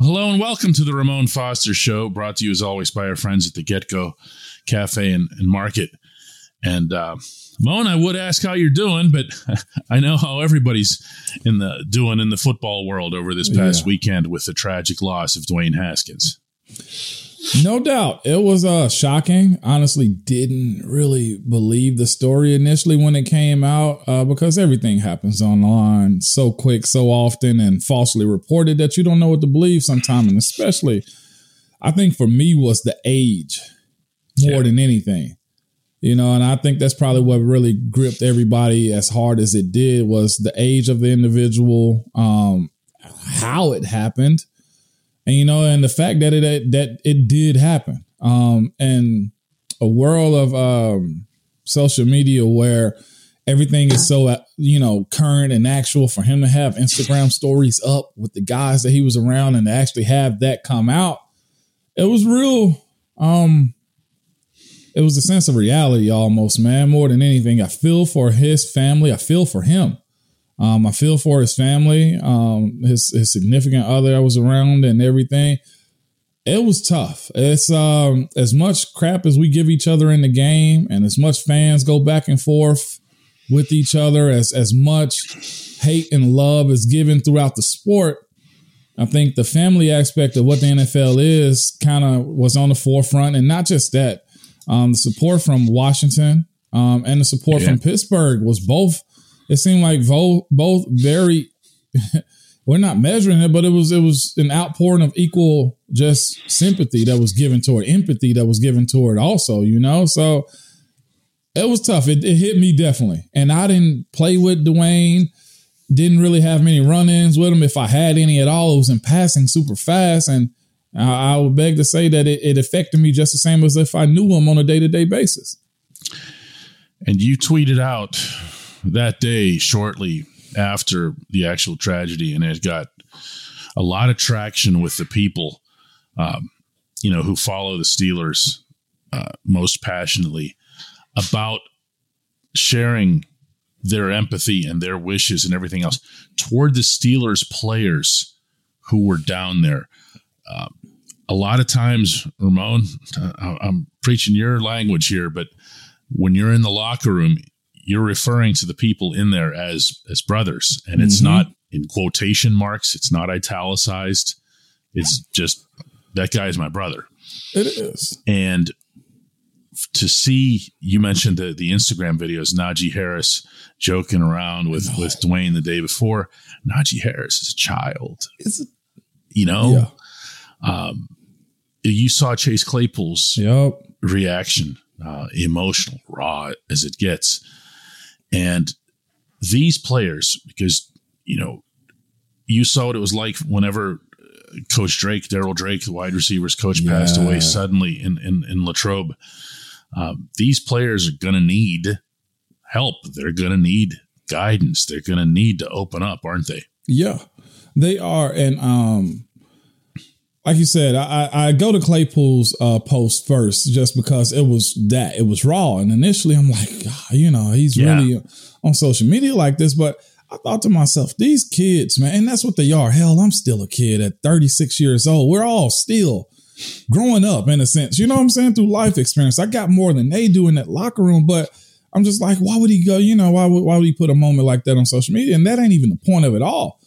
Hello and welcome to the Ramon Foster Show, brought to you as always by our friends at the Get Go Cafe and, and Market. And uh, Moan, I would ask how you're doing, but I know how everybody's in the doing in the football world over this past Yeah. weekend with the tragic loss of Dwayne Haskins. No doubt. It was uh shocking. Honestly, didn't really believe the story initially when it came out uh, because everything happens online so quick, so often, and falsely reported that you don't know what to believe sometimes. And especially, I think for me was the age more Yeah. than anything. You know, and I think that's probably what really gripped everybody as hard as it did was the age of the individual, um, how it happened, and you know, and the fact that it that it did happen, um, and a world of um, social media where everything is so uh, you know current and actual for him to have Instagram stories up with the guys that he was around and to actually have that come out, it was real. Um, it was a sense of reality almost, man. More than anything, I feel for his family. I feel for him. Um, I feel for his family, um, his his significant other that was around and everything. It was tough. It's um as much crap as we give each other in the game, and as much fans go back and forth with each other, as as much hate and love is given throughout the sport. I think the family aspect of what the NFL is kind of was on the forefront, and not just that. Um, the support from Washington um, and the support Yeah. from Pittsburgh was both. It seemed like both both very. we're not measuring it, but it was it was an outpouring of equal just sympathy that was given toward empathy that was given toward also. You know, so it was tough. It, it hit me definitely, and I didn't play with Dwayne. Didn't really have many run-ins with him. If I had any at all, it was in passing super fast, and I, I would beg to say that it, it affected me just the same as if I knew him on a day-to-day basis. And you tweeted out that day shortly after the actual tragedy, and it got a lot of traction with the people, um, you know, who follow the Steelers uh, most passionately about sharing their empathy and their wishes and everything else toward the Steelers players who were down there. Um, a lot of times, Ramon, uh, I'm preaching your language here, but when you're in the locker room, you're referring to the people in there as as brothers, and it's Mhm. not in quotation marks. It's not italicized. It's just that guy is my brother. It is. And to see you mentioned the the Instagram videos, Najee Harris joking around with No. with Dwayne the day before. Najee Harris is a child, Is it? you know. yeah. Um, you saw Chase Claypool's Yep. reaction, uh, emotional, raw as it gets. And these players, because, you know, you saw what it was like whenever uh, Coach Drake, Darryl Drake, the wide receivers coach, passed away suddenly in, in, in Latrobe. Um, these players are going to need help. They're going to need guidance. They're going to need to open up, aren't they? Yeah, they are, and um, like you said, I, I I go to Claypool's uh, post first just because it was that it was raw, and initially I'm like, "God, you know, he's Yeah. really on social media like this, but I thought to myself, these kids, man, and that's what they are. Hell, I'm still a kid at 36 years old. We're all still growing up in a sense. You know what I'm saying? Through life experience. I got more than they do in that locker room, but I'm just like, why would he go? You know, why would why would he put a moment like that on social media? And that ain't even the point of it all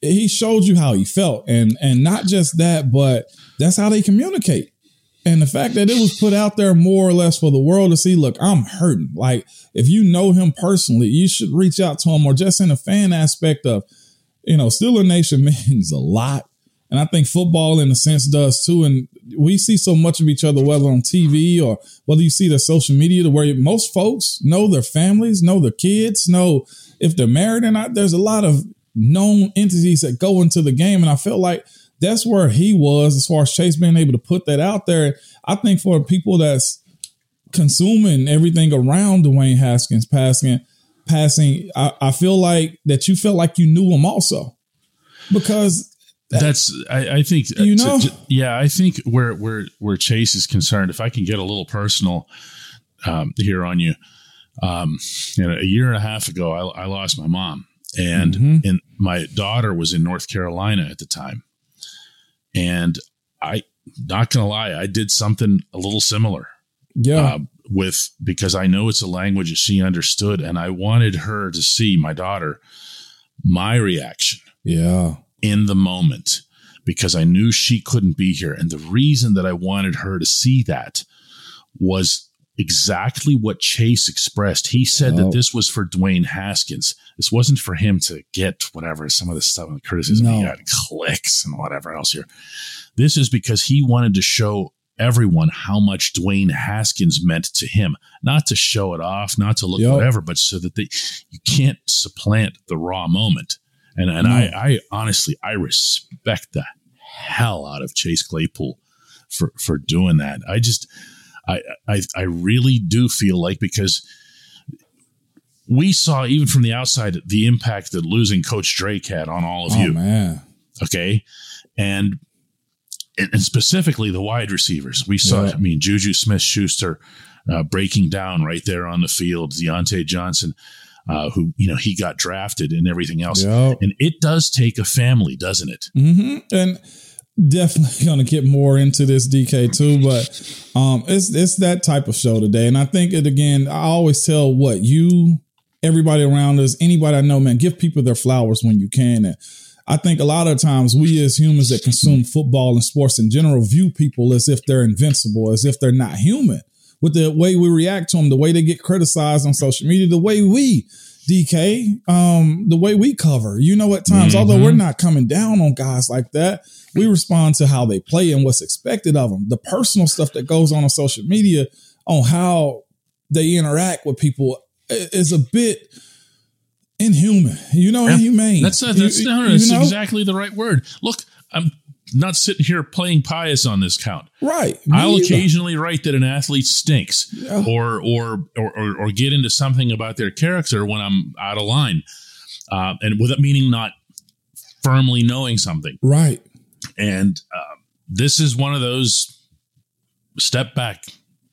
he showed you how he felt, and and not just that, but that's how they communicate. And the fact that it was put out there more or less for the world to see, look, I'm hurting. Like, if you know him personally, you should reach out to him or just in a fan aspect of, you know, Steeler Nation means a lot. And I think football, in a sense, does too. And we see so much of each other, whether on TV or whether you see the social media, to where most folks know their families, know their kids, know if they're married or not. There's a lot of known entities that go into the game. And I feel like that's where he was as far as Chase being able to put that out there. I think for people that's consuming everything around Dwayne Haskins passing, passing, I, I feel like that you felt like you knew him also because that's I, I, think you know to, to, yeah I think where where where Chase is concerned if I can get a little personal um, here on you um, you know a year and a half ago I, I lost my mom and mm-hmm. and my daughter was in North Carolina at the time and I, not gonna lie, I did something a little similar. Yeah. Uh, with because I know it's a language that she understood, and I wanted her to see my daughter, my reaction. Yeah. In the moment, because I knew she couldn't be here. And the reason that I wanted her to see that was exactly what Chase expressed. He said that this was for Dwayne Haskins. This wasn't for him to get whatever some of the stuff and the criticism no. he had, clicks and whatever else here. This is because he wanted to show everyone how much Dwayne Haskins meant to him, not to show it off, not to look yep. whatever, but so that they you can't supplant the raw moment. And and no. I, I honestly I respect the hell out of Chase Claypool for for doing that. I just I, I, I really do feel like because we saw even from the outside the impact that losing Coach Drake had on all of oh, you. Man. Okay, and and specifically the wide receivers. We saw. Yeah. I mean, Juju Smith Schuster uh, breaking down right there on the field. Diontae Johnson. Uh, who you know he got drafted and everything else, yep. and it does take a family, doesn't it? Mm-hmm. And definitely going to get more into this DK too, but um, it's it's that type of show today, and I think it again. I always tell what you, everybody around us, anybody I know, man, give people their flowers when you can. And I think a lot of times we as humans that consume football and sports in general view people as if they're invincible, as if they're not human. With the way we react to them, the way they get criticized on social media, the way we DK, um, the way we cover, you know, at times, mm-hmm. although we're not coming down on guys like that, we respond to how they play and what's expected of them. The personal stuff that goes on on social media on how they interact with people is a bit inhuman, you know, yeah. inhumane. That's, a, that's, you, no, that's you know? exactly the right word. Look, I'm not sitting here playing pious on this count. Right. I'll either. occasionally write that an athlete stinks yeah. or, or, or, or, or, get into something about their character when I'm out of line. Uh, and with it meaning not firmly knowing something. Right. And uh, this is one of those step back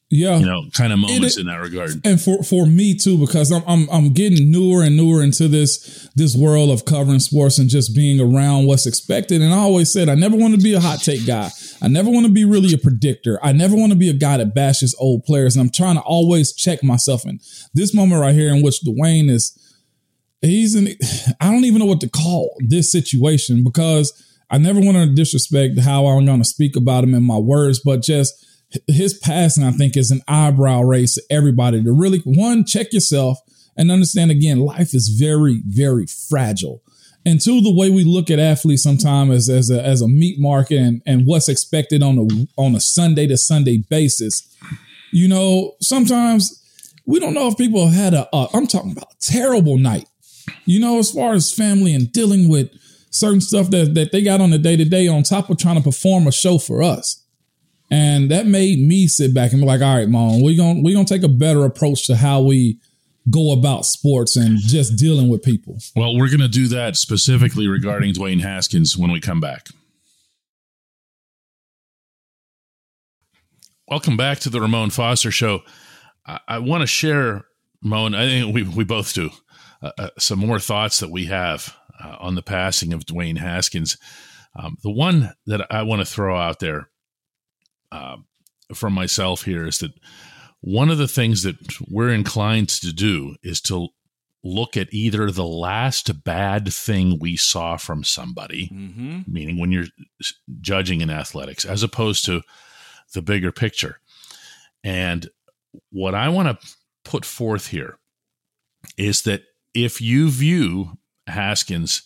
yeah. you know kind of moments it, in that regard. and for for me too because I'm, I'm i'm getting newer and newer into this this world of covering sports and just being around what's expected. And i always said i never want to be a hot take guy. I never want to be really a predictor. I never want to be a guy that bashes old players. And i'm trying to always check myself. In this moment right here in which dwayne is he's in i don't even know what to call this situation because I never want to disrespect how I'm going to speak about him in my words, but just his passing, I think, is an eyebrow raise to everybody to really, one, check yourself and understand again, life is very, very fragile. And two, the way we look at athletes sometimes as, as a, as a meat market and, and what's expected on a, on a Sunday to Sunday basis, you know, sometimes we don't know if people have had a, I'm talking about terrible night, you know, as far as family and dealing with, certain stuff that, that they got on the day to day on top of trying to perform a show for us. And that made me sit back and be like, all right, mom, we're gonna we're gonna take a better approach to how we go about sports and just dealing with people. Well, we're gonna do that specifically regarding Dwayne Haskins when we come back. Welcome back to the Ramon Foster Show. I, I want to share, Ramon. I think we, we both do, uh, uh, some more thoughts that we have uh, on the passing of Dwayne Haskins. Um, the one that I want to throw out there uh, from myself here is that one of the things that we're inclined to do is to look at either the last bad thing we saw from somebody, Mm-hmm. meaning when you're judging in athletics, as opposed to the bigger picture. And what I want to put forth here is that if you view Haskins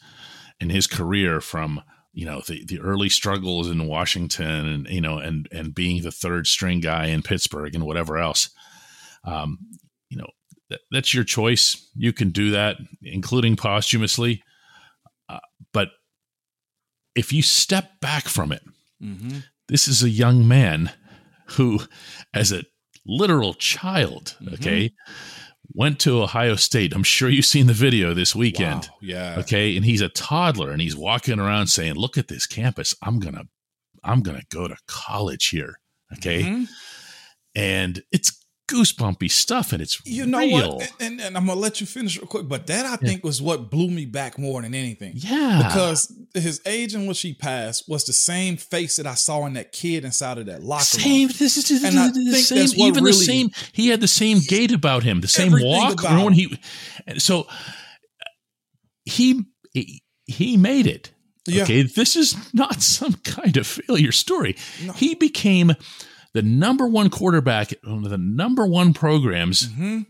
and his career from you know the, the early struggles in Washington and you know and and being the third string guy in Pittsburgh and whatever else, um, you know that, that's your choice. You can do that, including posthumously. Uh, but if you step back from it, Mm-hmm. this is a young man who, as a literal child, Mhm. okay, went to Ohio State. I'm sure you've seen the video this weekend. Wow. Yeah. Okay. And he's a toddler and he's walking around saying, Look at this campus. I'm gonna I'm gonna go to college here. Okay. Mhm. And it's goosebumpy stuff and it's You know real. what? And, and I'm gonna let you finish real quick, but that I think was what blew me back more than anything. Yeah. Because his age and what she passed was the same face that I saw in that kid inside of that locker same, room. this is And the think same, even the same. He had the same gait about him, the same walk. about Remember when he, so he he he made it. Yeah. Okay, this is not some kind of failure story. No. He became the number one quarterback at one of the number one programs hmm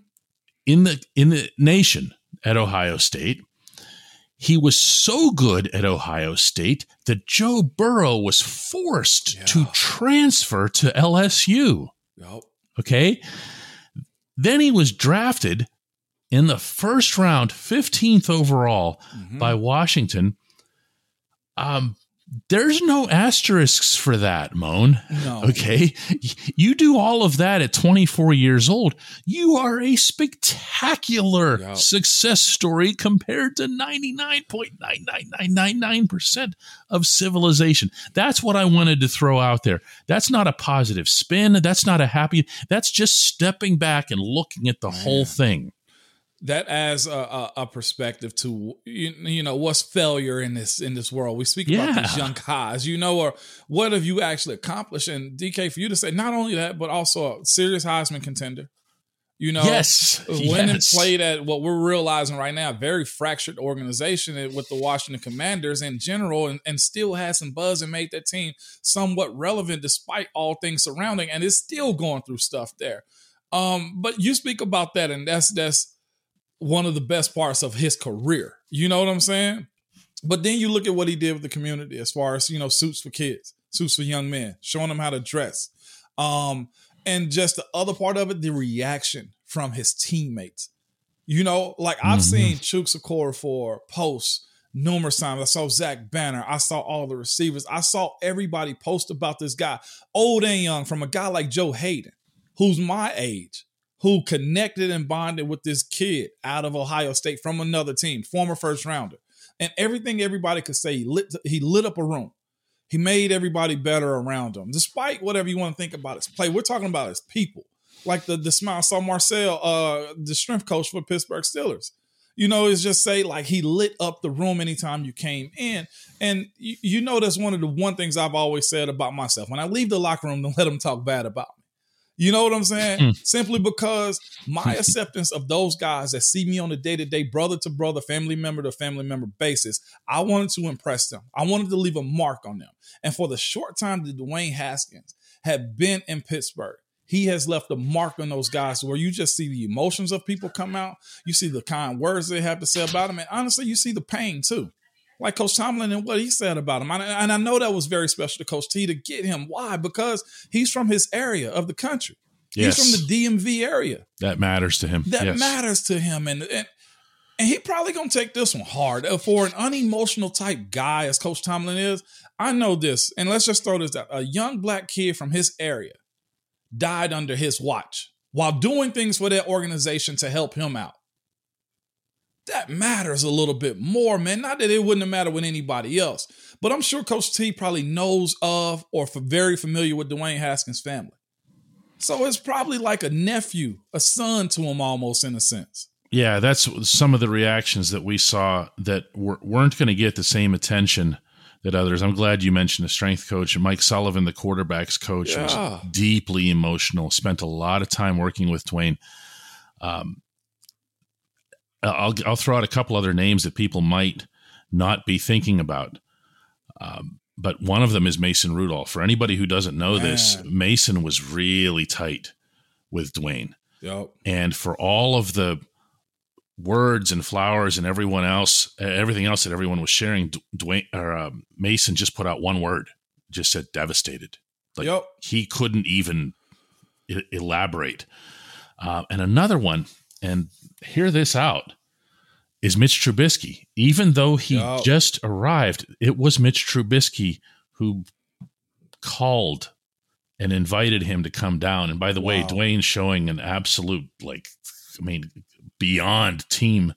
in the in the nation at Ohio State. He was so good at Ohio State that Joe Burrow was forced Yeah. to transfer to LSU. Yup. Okay. Then he was drafted in the first round, 15th overall Mhm. by Washington. Um, there's no asterisks for that, Moan. No. Okay. You do all of that at 24 years old. You are a spectacular Yeah. success story compared to 99.99999% of civilization. That's what I wanted to throw out there. That's not a positive spin. That's not a happy, that's just stepping back and looking at the whole thing. That adds a, a, a perspective to you, you know what's failure in this in this world. We speak about these young guys, you know, or what have you actually accomplished? And DK, for you to say not only that, but also a serious Heisman contender. You know, yes. went and yes. played at what we're realizing right now, very fractured organization with the Washington Commanders in general, and, and still had some buzz and made that team somewhat relevant despite all things surrounding, and is still going through stuff there. Um, but you speak about that, and that's that's one of the best parts of his career. You know what I'm saying? But then you look at what he did with the community as far as, you know, suits for kids, suits for young men, showing them how to dress. Um, and just the other part of it, the reaction from his teammates. You know, like I've Mhm. seen Chuks Okorafor posts numerous times. I saw Zach Banner. I saw all the receivers. I saw everybody post about this guy, old and young, from a guy like Joe Haden, who's my age, who connected and bonded with this kid out of Ohio State from another team, former first rounder. And everything everybody could say, he lit, he lit up a room. He made everybody better around him, despite whatever you want to think about his play. We're talking about his people, like the the smile saw Marcel, uh, the strength coach for Pittsburgh Steelers. You know, it's just say like he lit up the room anytime you came in, and you, you know that's one of the one things I've always said about myself. When I leave the locker room, don't let them talk bad about me. You know what I'm saying? Hmm. Simply because my acceptance of those guys that see me on a day to day, brother to brother, family member to family member basis, I wanted to impress them. I wanted to leave a mark on them. And for the short time that Dwayne Haskins had been in Pittsburgh, he has left a mark on those guys where you just see the emotions of people come out. You see the kind words they have to say about him. And honestly, you see the pain too. Like Coach Tomlin and what he said about him. And, I know that was very special to Coach T to get him. Why? Because he's from his area of the country. Yes. He's from the DMV area. that matters to him. That yes. matters to him. And, and and he probably gonna take this one hard. Uh, For an unemotional type guy, as Coach Tomlin is, I know this. And let's just throw this out. A young black kid from his area died under his watch while doing things for that organization to help him out. That matters a little bit more, man. Not that it wouldn't have mattered with anybody else, but I'm sure Coach T probably knows of or for very familiar with Dwayne Haskins' family. So it's probably like a nephew, a son to him almost in a sense. Yeah, that's some of the reactions that we saw that were, weren't going to get the same attention that others. I'm glad you mentioned the strength coach. Mike Sullivan, the quarterbacks coach, Yeah. was deeply emotional. Spent a lot of time working with Dwayne. Um, I'll I'll throw out a couple other names that people might not be thinking about. Um, but one of them is Mason Rudolph. For anybody who doesn't know Man. this, Mason was really tight with Dwayne. Yep. And for all of the words and flowers and everyone else, everything else that everyone was sharing, Dwayne or uh, Mason just put out one word, just said devastated. Like yep. he couldn't even I- elaborate. Uh, and another one, and hear this out, is Mitch Trubisky. Even though he yep. just arrived, it was Mitch Trubisky who called and invited him to come down. And by the wow. way, Dwayne showing an absolute like, I mean, beyond team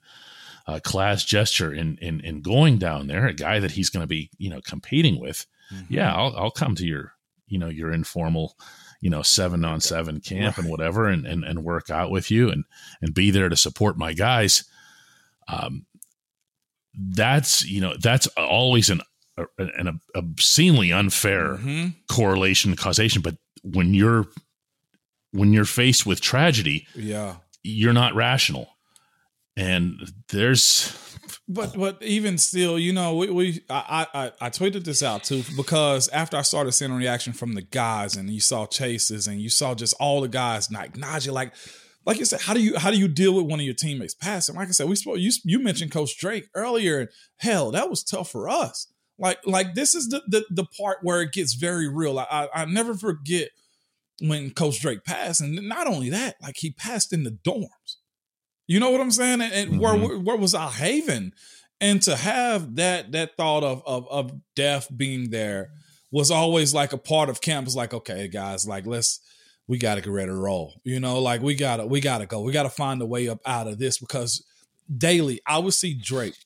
uh, class gesture in, in in going down there. A guy that he's going to be you know competing with. Mm-hmm. Yeah, I'll I'll come to your you know your informal you know seven on seven camp right. and whatever and, and and work out with you and and be there to support my guys um that's you know that's always an an obscenely unfair mm-hmm. correlation causation but when you're when you're faced with tragedy yeah you're not rational and there's but but even still, you know, we, we I, I I tweeted this out too because after I started seeing a reaction from the guys and you saw chases and you saw just all the guys like Najee, like like you said, how do you how do you deal with one of your teammates passing? Like I said, we spoke you you mentioned Coach Drake earlier. Hell, that was tough for us. Like like this is the the, the part where it gets very real. I, I I never forget when Coach Drake passed, and not only that, like he passed in the dorms. You know what I'm saying? And, and mm-hmm. where where was our haven? And to have that that thought of of of death being there was always like a part of camp. It's like, okay, guys, like let's we gotta get ready to roll. You know, like we gotta we gotta go. We gotta find a way up out of this because daily I would see Drake,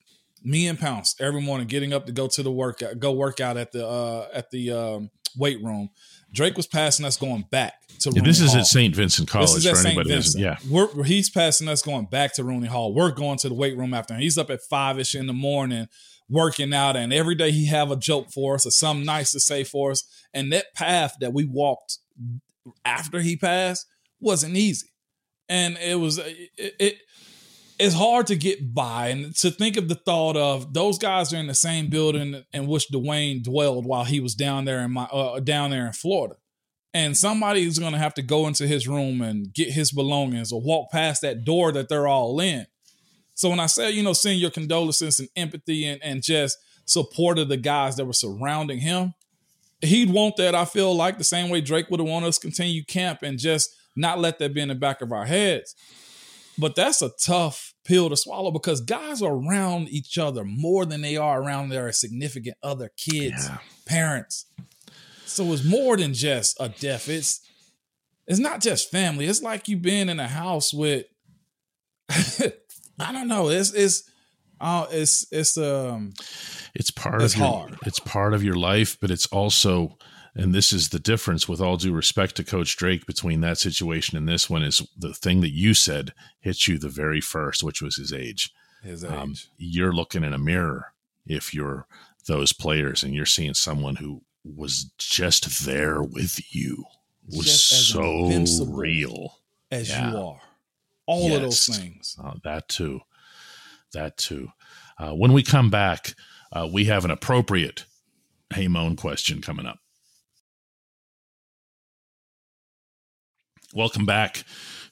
me and Pounce every morning getting up to go to the workout, go work out at the uh at the um weight room. Drake was passing us going back to yeah, this is Hall. at St. Vincent College This is for anybody Vincent. Yeah. We're, he's passing us going back to Rooney Hall. We're going to the weight room after him. He's up at five ish in the morning working out, and every day he have a joke for us or something nice to say for us. And that path that we walked after he passed wasn't easy, and it was it, it it's hard to get by and to think of the thought of those guys are in the same building in which Dwayne dwelled while he was down there in my uh, down there in Florida. And somebody is going to have to go into his room and get his belongings or walk past that door that they're all in. So when I say, you know, send your condolences and empathy and, and just support of the guys that were surrounding him, he'd want that, I feel like, the same way Drake would have wanted us to continue camp and just not let that be in the back of our heads. But that's a tough pill to swallow because guys are around each other more than they are around their significant other kids, yeah. parents. So it's more than just a death. It's it's not just family. It's like you've been in a house with I don't know. It's it's uh, it's it's um it's part it's of your, hard. it's part of your life, but it's also and this is the difference with all due respect to coach drake between that situation and this one is the thing that you said hits you the very first which was his age. His um, age. um, you're looking in a mirror if you're those players and you're seeing someone who was just there with you was so real. as yeah. you are. All yes. of those things. Uh, that too. That too. Uh, when we come back uh, we have an appropriate hey moan question coming up Welcome back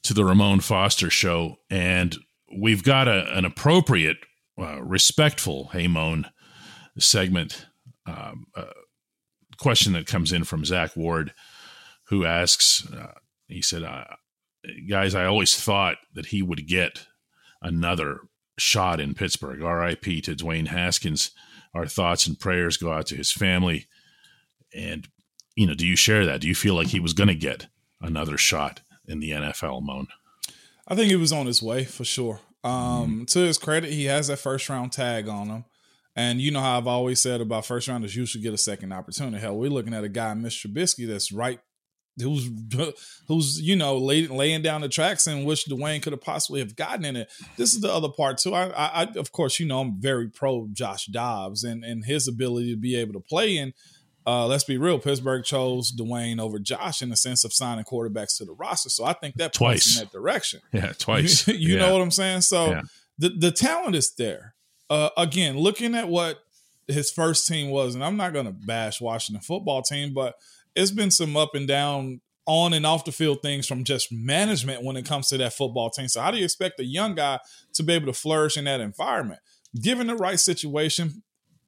to the Ramon Foster Show. And we've got a, an appropriate, uh, respectful Hey Moan segment um, uh, question that comes in from Zach Ward, who asks, uh, he said, uh, Guys, I always thought that he would get another shot in Pittsburgh. RIP to Dwayne Haskins. Our thoughts and prayers go out to his family. And, you know, do you share that? Do you feel like he was going to get another shot in the NFL, Moan? I think he was on his way for sure. Um, mm. To his credit, he has that first round tag on him. And you know how I've always said about first rounders, you should get a second opportunity. Hell, we're looking at a guy, Mr. Trubisky, that's right, who's who's you know lay, laying down the tracks and which Dwayne could have possibly have gotten in it. This is the other part too. I, I, I of course, you know, I'm very pro Josh Dobbs and and his ability to be able to play in uh, let's be real, Pittsburgh chose Dwayne over Josh in the sense of signing quarterbacks to the roster. So I think that twice in that direction. Yeah, twice. you yeah. know what I'm saying? So yeah. the the talent is there. Uh, again, looking at what his first team was, and I'm not going to bash Washington football team, but it's been some up and down on and off the field things from just management when it comes to that football team. So how do you expect a young guy to be able to flourish in that environment? Given the right situation,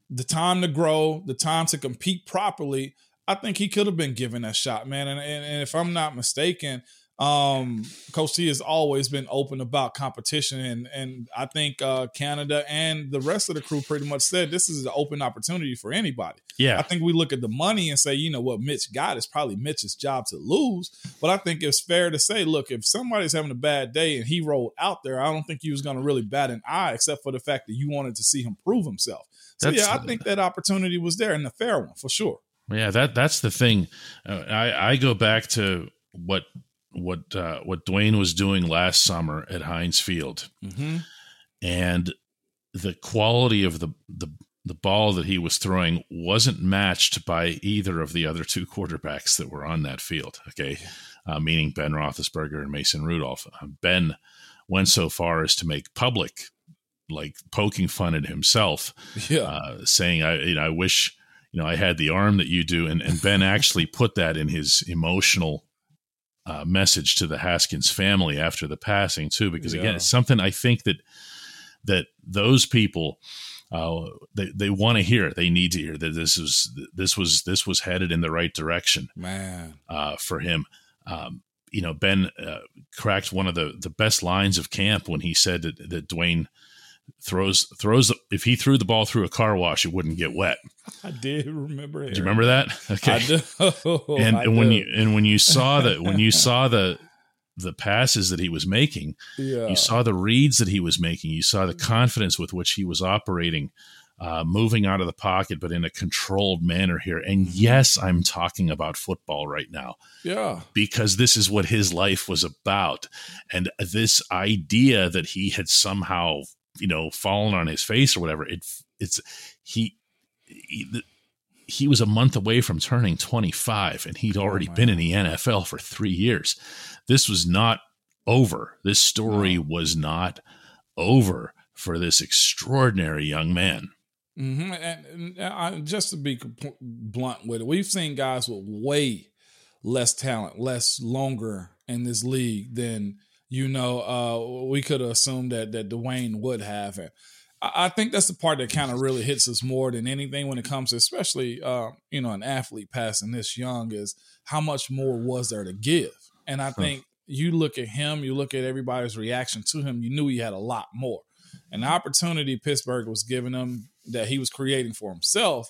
the time to grow, the time to compete properly, I think he could have been given that shot, man. And, and, and if I'm not mistaken, um, Coach T has always been open about competition, and and I think uh, Canada and the rest of the crew pretty much said this is an open opportunity for anybody. Yeah, I think we look at the money and say, you know what, Mitch got is probably Mitch's job to lose. But I think it's fair to say, look, if somebody's having a bad day and he rolled out there, I don't think he was going to really bat an eye, except for the fact that you wanted to see him prove himself. So that's, yeah, I think that opportunity was there and the fair one for sure. Yeah, that that's the thing. Uh, I I go back to what what uh, what Dwayne was doing last summer at Heinz Field, mm-hmm. and the quality of the the the ball that he was throwing wasn't matched by either of the other two quarterbacks that were on that field. Okay, uh, meaning Ben Roethlisberger and Mason Rudolph. Uh, ben went so far as to make public, like poking fun at himself, yeah, uh, saying, "I you know, I wish." You know, I had the arm that you do, and, and Ben actually put that in his emotional uh, message to the Haskins family after the passing too, because again, it's something I think that that those people uh, they they want to hear. They need to hear that this was this was this was headed in the right direction, man, uh, for him. Um, you know, Ben uh, cracked one of the the best lines of camp when he said that that Dwayne throws throws if he threw the ball through a car wash, it wouldn't get wet. I did remember. It. Do you remember that? Okay. and, and when you and when you saw that when you saw the the passes that he was making, yeah. you saw the reads that he was making, you saw the confidence with which he was operating, uh, moving out of the pocket, but in a controlled manner here. And yes, I'm talking about football right now. Yeah. Because this is what his life was about. And this idea that he had somehow you know fallen on his face or whatever it it's he, he he was a month away from turning 25 and he'd already oh been in the NFL for 3 years this was not over this story no. was not over for this extraordinary young man mm-hmm. and, and I, just to be blunt with it we've seen guys with way less talent less longer in this league than you know, uh, we could assume that that Dwayne would have. And I, I think that's the part that kind of really hits us more than anything when it comes to, especially, uh, you know, an athlete passing this young is how much more was there to give. And I think you look at him, you look at everybody's reaction to him, you knew he had a lot more. And the opportunity Pittsburgh was giving him that he was creating for himself,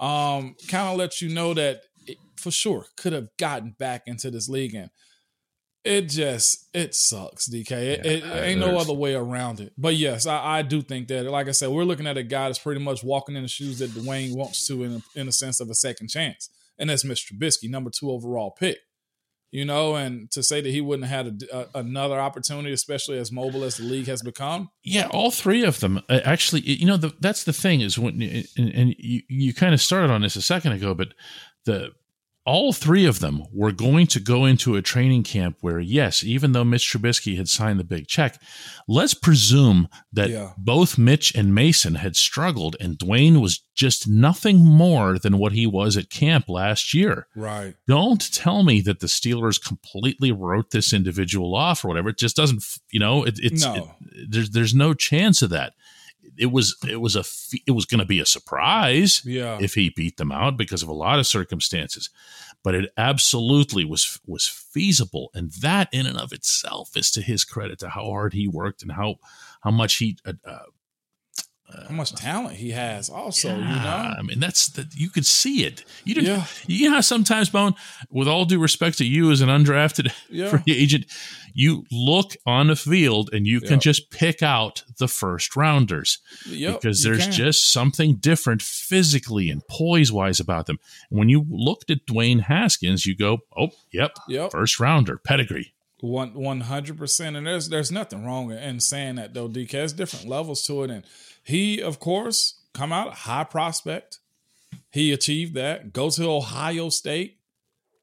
um, kind of lets you know that it, for sure could have gotten back into this league and it just it sucks, DK. It, yeah, it, it ain't no other way around it. But yes, I, I, do think that, like I said, we're looking at a guy that's pretty much walking in the shoes that Dwayne wants to, in a, in a sense of a second chance, and that's Mr. Trubisky, number two overall pick. You know, and to say that he wouldn't have had a, a, another opportunity, especially as mobile as the league has become. Yeah, all three of them uh, actually. You know, the, that's the thing is when, and, and you, you kind of started on this a second ago, but the all three of them were going to go into a training camp where, yes, even though Mitch Trubisky had signed the big check, let's presume that yeah. both Mitch and Mason had struggled and Dwayne was just nothing more than what he was at camp last year. Right. Don't tell me that the Steelers completely wrote this individual off or whatever. It just doesn't, you know, it, it's, no. It, there's, there's no chance of that it was it was a it was going to be a surprise yeah. if he beat them out because of a lot of circumstances but it absolutely was was feasible and that in and of itself is to his credit to how hard he worked and how how much he uh, uh, how much talent he has also yeah, you know i mean that's that you could see it you didn't yeah. you know sometimes Moan with all due respect to you as an undrafted yeah. free agent you look on the field and you can just pick out the first rounders yep, because there's just something different physically and poise wise about them and when you looked at dwayne haskins you go oh yep, yep. first rounder pedigree one one hundred percent, and there's there's nothing wrong in saying that though, DK. There's different levels to it, and he, of course, come out high prospect. He achieved that. Go to Ohio State,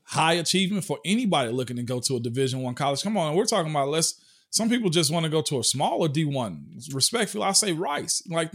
high achievement for anybody looking to go to a Division One college. Come on, we're talking about let's Some people just want to go to a smaller D1. Respectfully, I say Rice. Like,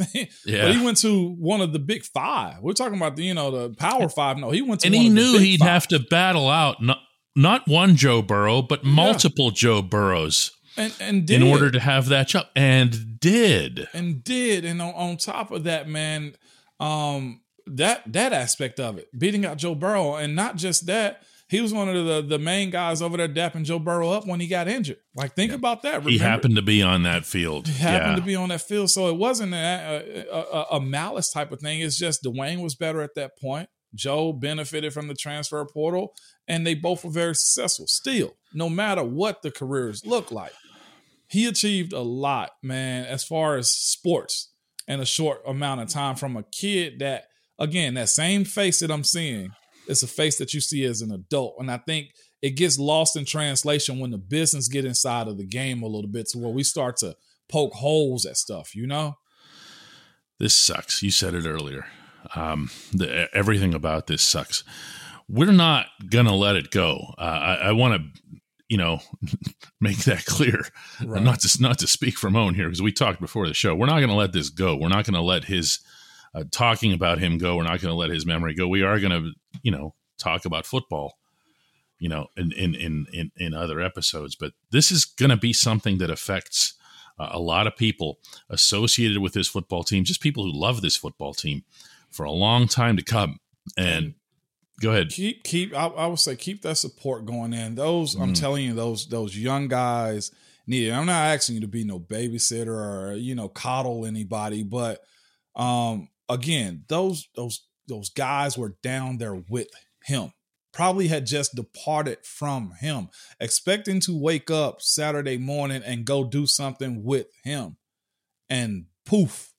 Yeah. but he went to one of the big five. We're talking about the you know the Power Five. No, he went to and one he of the knew he'd five. have to battle out not, not one Joe Burrow, but multiple Joe Burrows and and did. in order to have that job, and did. and did. And on, on top of that man um that that aspect of it beating out joe burrow. And not just that he was one of the the main guys over there dapping joe burrow up when he got injured. Like think about that. He happened to be on that field. He happened yeah. to be on that field. So it wasn't a, a, a, a malice type of thing. It's just dwayne was better at that point. Joe benefited from the transfer portal and they both were very successful still no matter what the careers look like he achieved a lot, man, as far as sports in a short amount of time from a kid that, again, that same face that I'm seeing is a face that you see as an adult. And I think it gets lost in translation when the business get inside of the game a little bit to where we start to poke holes at stuff, you know? This sucks. You said it earlier. Um, the, everything about this sucks. We're not gonna let it go. Uh, I, I want to, you know, make that clear. Right. Not to not to speak from own here because we talked before the show. We're not gonna let this go. We're not gonna let his uh, talking about him go. We're not gonna let his memory go. We are gonna, you know, talk about football. You know, in in in in, in other episodes, but this is gonna be something that affects uh, a lot of people associated with this football team, just people who love this football team for a long time to come. And go ahead. keep keep I, I would say keep that support going in those i'm Mm. telling you those those young guys need it i'm not asking you to be no babysitter or you know coddle anybody but um again those those those guys were down there with him probably had just departed from him expecting to wake up saturday morning and go do something with him and poof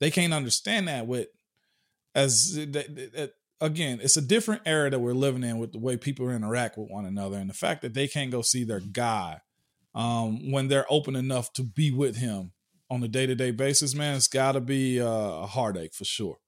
they can't understand that with as again, it's a different era that we're living in with the way people interact with one another, and the fact that they can't go see their guy um, when they're open enough to be with him on a day to day basis, man, it's got to be uh, a heartache for sure.